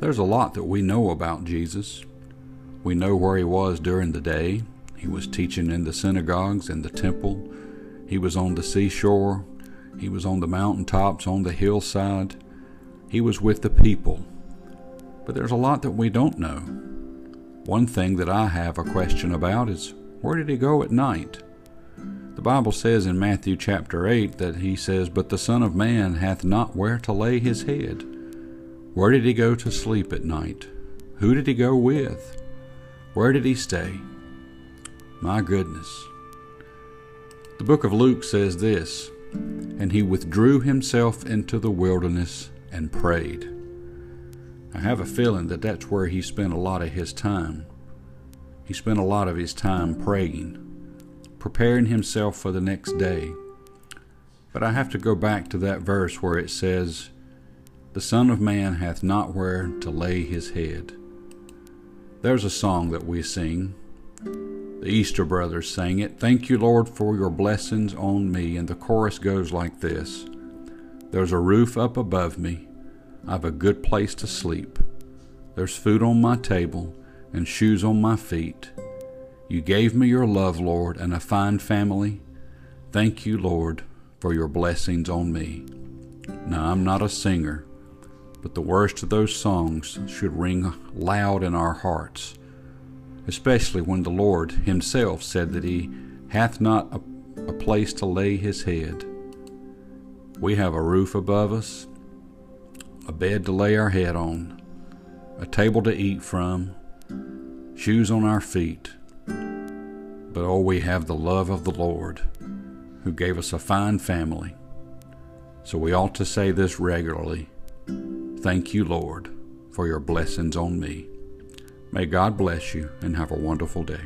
there's a lot that we know about Jesus. We know where he was during the day. He was teaching in the synagogues and the temple. He was on the seashore. He was on the mountaintops, on the hillside. He was with the people. But there's a lot that we don't know. One thing that I have a question about is where did he go at night? The Bible says in Matthew chapter 8 that he says, But the Son of Man hath not where to lay his head. Where did he go to sleep at night? Who did he go with? Where did he stay? My goodness. The book of Luke says this And he withdrew himself into the wilderness and prayed. I have a feeling that that's where he spent a lot of his time. He spent a lot of his time praying, preparing himself for the next day. But I have to go back to that verse where it says, The Son of Man hath not where to lay his head. There's a song that we sing. The Easter Brothers sang it. Thank you, Lord, for your blessings on me. And the chorus goes like this There's a roof up above me I've a good place to sleep. There's food on my table and shoes on my feet. You gave me your love, Lord, and a fine family. Thank you, Lord, for your blessings on me. Now, I'm not a singer, but the worst of those songs should ring loud in our hearts, especially when the Lord Himself said that He hath not a, a place to lay His head. We have a roof above us, a bed to lay our head on, a table to eat from, shoes on our feet. But oh, we have the love of the Lord, who gave us a fine family. So we ought to say this regularly Thank you, Lord, for your blessings on me. May God bless you and have a wonderful day.